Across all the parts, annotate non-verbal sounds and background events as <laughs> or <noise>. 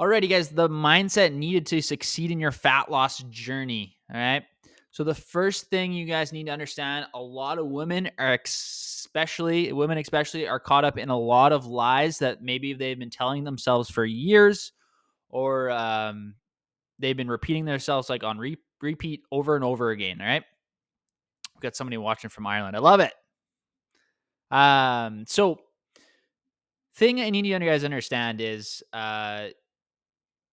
Alrighty, guys, the mindset needed to succeed in your fat loss journey. All right. So the first thing you guys need to understand, a lot of women are especially women especially are caught up in a lot of lies that maybe they've been telling themselves for years or um, they've been repeating themselves like on re- repeat over and over again. All right. We've got somebody watching from Ireland. I love it. Um, so thing I need you guys understand is uh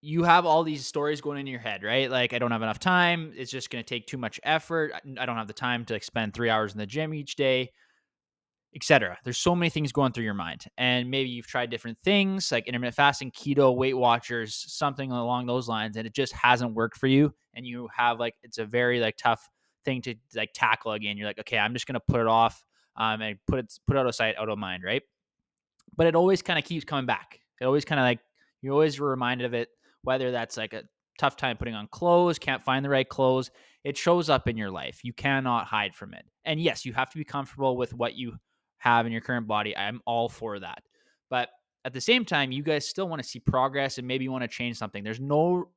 you have all these stories going in your head, right? Like, I don't have enough time. It's just going to take too much effort. I don't have the time to spend three hours in the gym each day, etc. There's so many things going through your mind, and maybe you've tried different things like intermittent fasting, keto, Weight Watchers, something along those lines, and it just hasn't worked for you. And you have like it's a very like tough thing to like tackle again. You're like, okay, I'm just going to put it off um, and put it put it out of sight, out of mind, right? But it always kind of keeps coming back. It always kind of like you're always reminded of it whether that's like a tough time putting on clothes, can't find the right clothes, it shows up in your life. You cannot hide from it. And yes, you have to be comfortable with what you have in your current body. I'm all for that. But at the same time, you guys still want to see progress and maybe you want to change something. There's no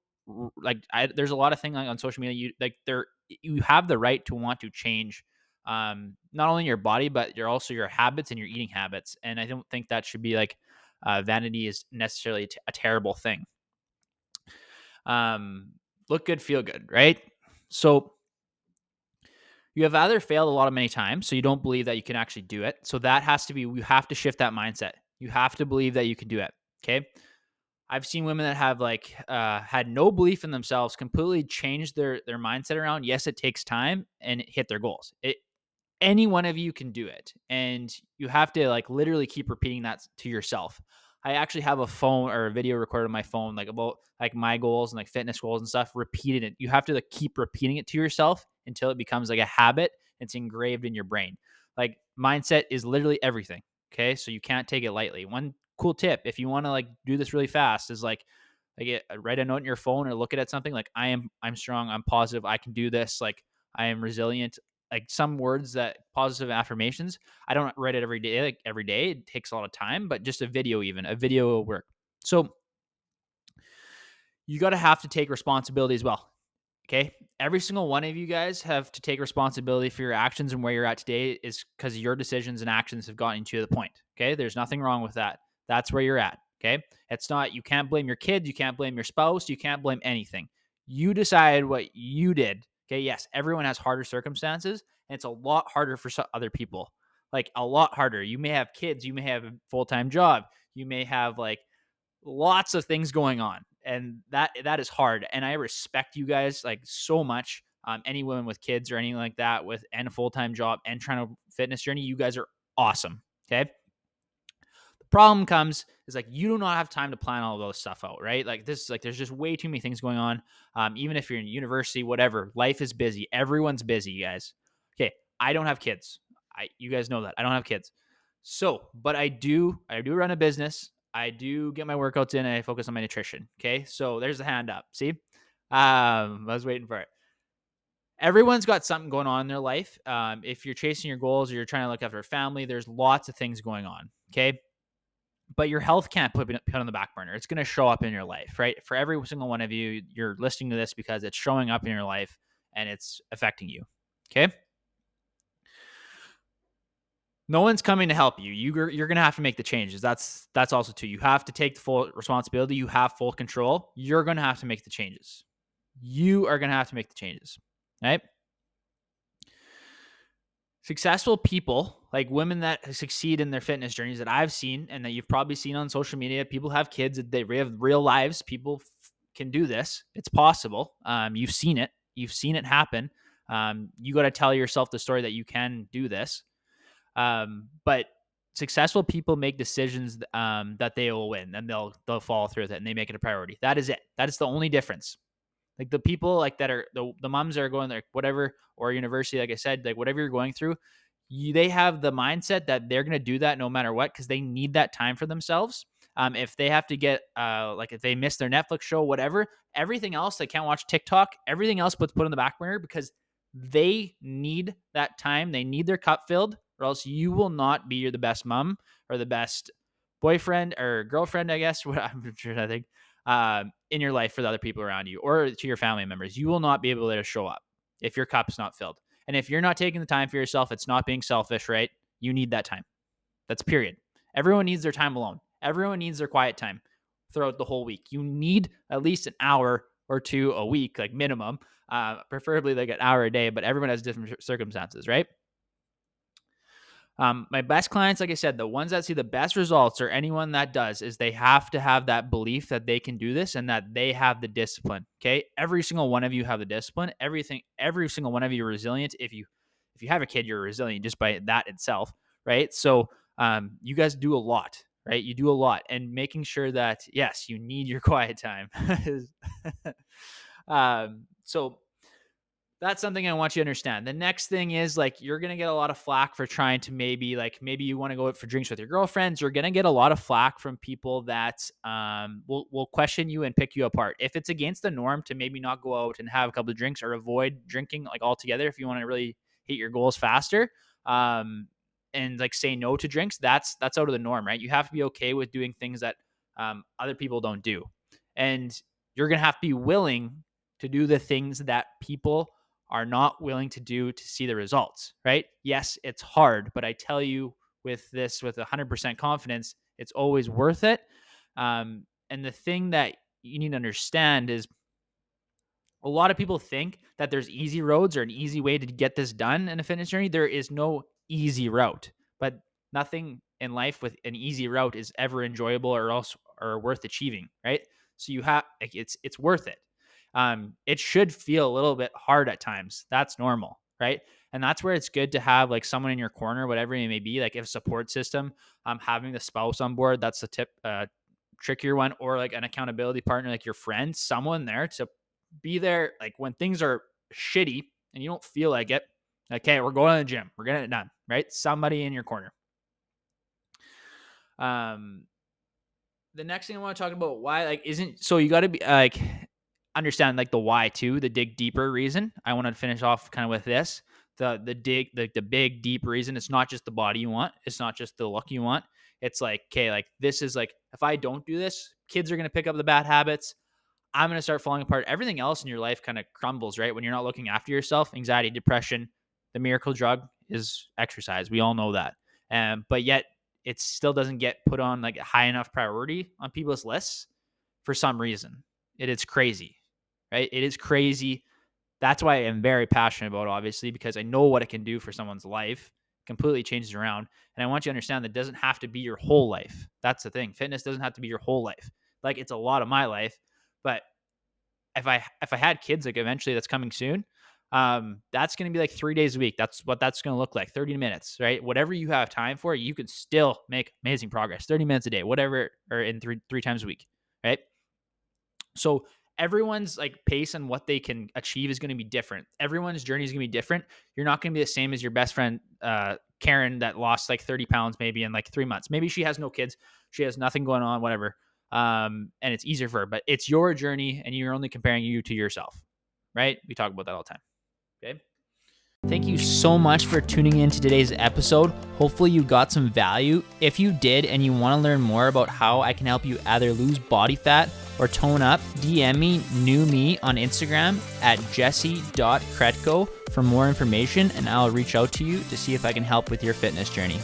like I, there's a lot of things on social media you like there you have the right to want to change um not only your body but you're also your habits and your eating habits and i don't think that should be like uh, vanity is necessarily t- a terrible thing um, look good, feel good, right? So you have either failed a lot of many times, so you don't believe that you can actually do it. So that has to be, you have to shift that mindset. You have to believe that you can do it. Okay. I've seen women that have like uh, had no belief in themselves, completely changed their their mindset around. Yes, it takes time and hit their goals. It any one of you can do it, and you have to like literally keep repeating that to yourself. I actually have a phone or a video recorded on my phone, like about like my goals and like fitness goals and stuff. Repeating it, you have to like keep repeating it to yourself until it becomes like a habit. It's engraved in your brain. Like mindset is literally everything. Okay, so you can't take it lightly. One cool tip, if you want to like do this really fast, is like like eh, write a note in your phone or look at something like I am I'm strong, I'm positive, I can do this. Like I am resilient like some words that positive affirmations. I don't write it every day, like every day. It takes a lot of time, but just a video, even a video will work. So you got to have to take responsibility as well. Okay. Every single one of you guys have to take responsibility for your actions and where you're at today is because your decisions and actions have gotten to the point. Okay. There's nothing wrong with that. That's where you're at. Okay. It's not, you can't blame your kids. You can't blame your spouse. You can't blame anything. You decided what you did Okay, yes, everyone has harder circumstances, and it's a lot harder for other people. Like a lot harder. You may have kids, you may have a full time job, you may have like lots of things going on, and that that is hard. And I respect you guys like so much. Um, any women with kids or anything like that with and a full time job and trying to fitness journey, you guys are awesome. Okay, The Problem comes is like you do not have time to plan all those stuff out, right? Like this is like there's just way too many things going on. Um, even if you're in university, whatever, life is busy. Everyone's busy, you guys. Okay, I don't have kids. I you guys know that I don't have kids. So, but I do I do run a business. I do get my workouts in I focus on my nutrition. Okay, so there's a hand up. See, um, I was waiting for it everyone's got something going on in their life. Um, if you're chasing your goals or you're trying to look after a family, there's lots of things going on. Okay but your health can't put, put on the back burner. It's going to show up in your life, right? For every single one of you, you're listening to this because it's showing up in your life and it's affecting you. Okay. No one's coming to help you. You you're going to have to make the changes. That's that's also too. You have to take the full responsibility. You have full control. You're going to have to make the changes. You are going to have to make the changes. Right? successful people like women that succeed in their fitness journeys that I've seen and that you've probably seen on social media. People have kids, they have real lives. People f- can do this. It's possible. Um, you've seen it. You've seen it happen. Um, you got to tell yourself the story that you can do this. Um, but successful people make decisions um, that they will win and they'll they'll follow through with it and they make it a priority. That is it. That is the only difference. Like the people like that are the the moms that are going there, whatever, or university, like I said, like whatever you're going through, you, they have the mindset that they're going to do that no matter what because they need that time for themselves. Um, if they have to get uh, like if they miss their Netflix show, whatever, everything else they can't watch TikTok, everything else puts put in the back burner because they need that time. They need their cup filled, or else you will not be the best mom or the best boyfriend or girlfriend. I guess <laughs> what I'm sure I think uh, in your life for the other people around you or to your family members. You will not be able to show up if your cup's not filled. And if you're not taking the time for yourself, it's not being selfish, right? You need that time. That's period. Everyone needs their time alone. Everyone needs their quiet time throughout the whole week. You need at least an hour or two a week, like minimum, uh, preferably like an hour a day, but everyone has different circumstances, right? Um, my best clients, like I said, the ones that see the best results or anyone that does is they have to have that belief that they can do this and that they have the discipline. Okay. Every single one of you have the discipline. Everything, every single one of you are resilient. If you if you have a kid, you're resilient just by that itself. Right. So um, you guys do a lot, right? You do a lot and making sure that yes, you need your <laughs> quiet time. <laughs> <laughs> um, so that's something I want you to understand. The next thing is like you're gonna get a lot of flack for trying to maybe like maybe you want to go out for drinks with your girlfriends. You're gonna get a lot of flack from people that um will will question you and pick you apart. If it's against the norm to maybe not go out and have a couple of drinks or avoid drinking like altogether, if you want to really hit your goals faster, um, and like say no to drinks, that's that's out of the norm, right? You have to be okay with doing things that um, other people don't do, and you're gonna have to be willing to do the things that people are not willing to do to see the results, right? Yes, it's hard, but I tell you with this with 100% confidence, it's always worth it. Um, and the thing that you need to understand is a lot of people think that there's easy roads or an easy way to get this done in a fitness journey. There is no easy route, but nothing in life with an easy route is ever enjoyable or else or worth achieving, right? So you have it's it's worth it um, it should feel a little bit hard at times. That's normal, right? And that's where it's good to have like someone in your corner, whatever it may be, like if support system, um, having the spouse on board, that's the tip, uh, trickier one, or like an accountability partner, like your friend, someone there to be there, like when things are shitty and you don't feel like it. Okay, we're going to the gym, we're getting it done, right? Somebody in your corner. Um, the next thing I want to talk about why like isn't so you got to be like understand like the why too, the dig deeper reason. I want to finish off kind of with this. The the dig the, the big deep reason it's not just the body you want, it's not just the look you want. It's like, okay, like this is like if I don't do this, kids are gonna pick up the bad habits. I'm gonna start falling apart. Everything else in your life kind of crumbles, right? When you're not looking after yourself, anxiety, depression, the miracle drug is exercise. We all know that. Um, but yet it still doesn't get put on like a high enough priority on people's lists for some reason. It is crazy right? It is crazy. That's why I'm very passionate about it, obviously, because I know what it can do for someone's life. Completely changes around. And I want you to understand that doesn't have to be your whole life. That's the thing. Fitness doesn't have to be your whole life. Like it's a lot of my life, but if I if I had kids like eventually that's coming soon, um, that's going to be like three days a week. That's what that's going to look like 30 minutes, right? Whatever you have time for, you can still make amazing progress 30 minutes a day, whatever, or in three, three times a week, right? So everyone's like pace and what they can achieve is going to be different. Everyone's journey is going to be different. You're not going to be the same as your best friend, uh, Karen, that lost like 30 pounds maybe in like three months. Maybe she has no kids, she has nothing going on, whatever. Um, and it's easier for her, but it's your journey and you're only comparing you to yourself, right? We talk about that all the time. Okay. Thank you so much for tuning in to today's episode. Hopefully, you got some value. If you did and you want to learn more about how I can help you either lose body fat or tone up, DM me, new me on Instagram at jesse.korytko for more information and I'll reach out to you to see if I can help with your fitness journey.